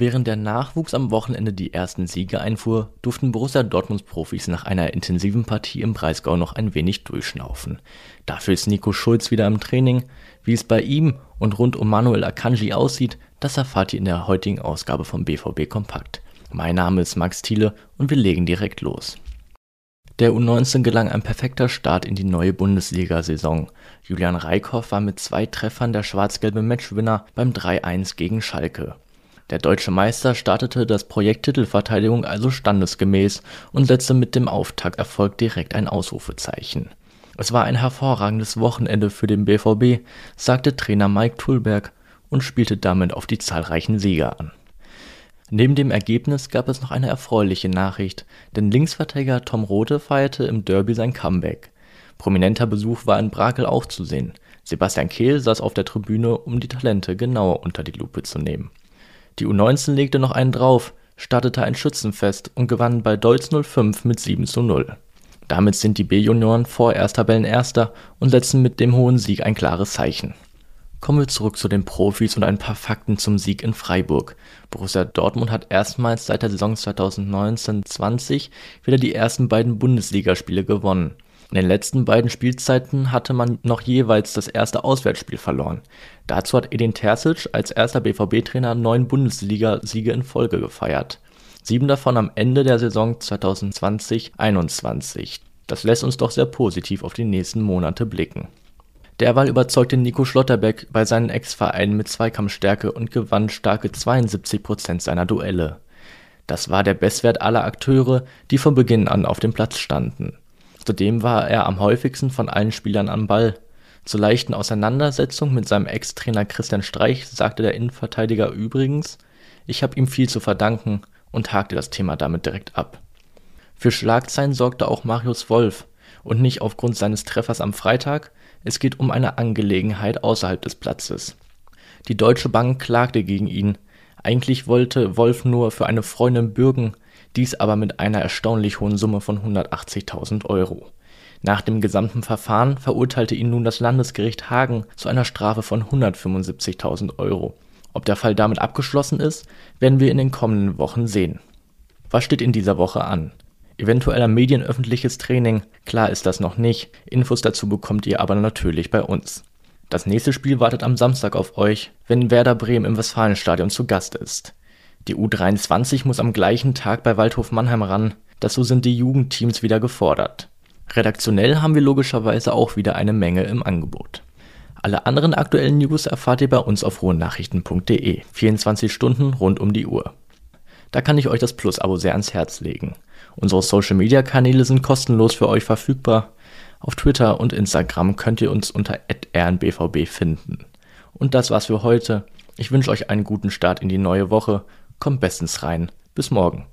Während der Nachwuchs am Wochenende die ersten Siege einfuhr, durften Borussia Dortmunds Profis nach einer intensiven Partie im Breisgau noch ein wenig durchschnaufen. Dafür ist Nico Schulz wieder im Training. Wie es bei ihm und rund um Manuel Akanji aussieht, das erfahrt ihr in der heutigen Ausgabe vom BVB Kompakt. Mein Name ist Max Thiele und wir legen direkt los. Der U19 gelang ein perfekter Start in die neue Bundesliga-Saison. Julian Reikhoff war mit zwei Treffern der schwarz-gelbe Matchwinner beim 3-1 gegen Schalke. Der deutsche Meister startete das Projekt Titelverteidigung also standesgemäß und setzte mit dem Auftakterfolg direkt ein Ausrufezeichen. Es war ein hervorragendes Wochenende für den BVB, sagte Trainer Mike Tulberg und spielte damit auf die zahlreichen Sieger an. Neben dem Ergebnis gab es noch eine erfreuliche Nachricht, denn Linksverteidiger Tom Rote feierte im Derby sein Comeback. Prominenter Besuch war in Brakel auch zu sehen. Sebastian Kehl saß auf der Tribüne, um die Talente genauer unter die Lupe zu nehmen. Die U19 legte noch einen drauf, startete ein Schützenfest und gewann bei Deutz 05 mit 7 zu 0. Damit sind die B-Junioren vorerst Tabellenerster und setzen mit dem hohen Sieg ein klares Zeichen. Kommen wir zurück zu den Profis und ein paar Fakten zum Sieg in Freiburg. Borussia Dortmund hat erstmals seit der Saison 2019-20 wieder die ersten beiden Bundesligaspiele gewonnen. In den letzten beiden Spielzeiten hatte man noch jeweils das erste Auswärtsspiel verloren. Dazu hat Edin Terzic als erster BVB-Trainer neun Bundesliga-Siege in Folge gefeiert. Sieben davon am Ende der Saison 2020-21. Das lässt uns doch sehr positiv auf die nächsten Monate blicken. Derweil überzeugte Nico Schlotterbeck bei seinen Ex-Vereinen mit Zweikampfstärke und gewann starke 72 Prozent seiner Duelle. Das war der Bestwert aller Akteure, die von Beginn an auf dem Platz standen. Zudem war er am häufigsten von allen Spielern am Ball. Zur leichten Auseinandersetzung mit seinem Ex-Trainer Christian Streich sagte der Innenverteidiger übrigens, ich habe ihm viel zu verdanken und hakte das Thema damit direkt ab. Für Schlagzeilen sorgte auch Marius Wolf und nicht aufgrund seines Treffers am Freitag, es geht um eine Angelegenheit außerhalb des Platzes. Die Deutsche Bank klagte gegen ihn. Eigentlich wollte Wolf nur für eine Freundin bürgen, dies aber mit einer erstaunlich hohen Summe von 180.000 Euro. Nach dem gesamten Verfahren verurteilte ihn nun das Landesgericht Hagen zu einer Strafe von 175.000 Euro. Ob der Fall damit abgeschlossen ist, werden wir in den kommenden Wochen sehen. Was steht in dieser Woche an? Eventueller medienöffentliches Training, klar ist das noch nicht, Infos dazu bekommt ihr aber natürlich bei uns. Das nächste Spiel wartet am Samstag auf euch, wenn Werder Bremen im Westfalenstadion zu Gast ist. Die U23 muss am gleichen Tag bei Waldhof Mannheim ran, dazu sind die Jugendteams wieder gefordert. Redaktionell haben wir logischerweise auch wieder eine Menge im Angebot. Alle anderen aktuellen News erfahrt ihr bei uns auf ruhenachrichten.de. 24 Stunden rund um die Uhr. Da kann ich euch das Plus-Abo sehr ans Herz legen. Unsere Social-Media-Kanäle sind kostenlos für euch verfügbar. Auf Twitter und Instagram könnt ihr uns unter rnbvb finden. Und das war's für heute. Ich wünsche euch einen guten Start in die neue Woche. Kommt bestens rein. Bis morgen.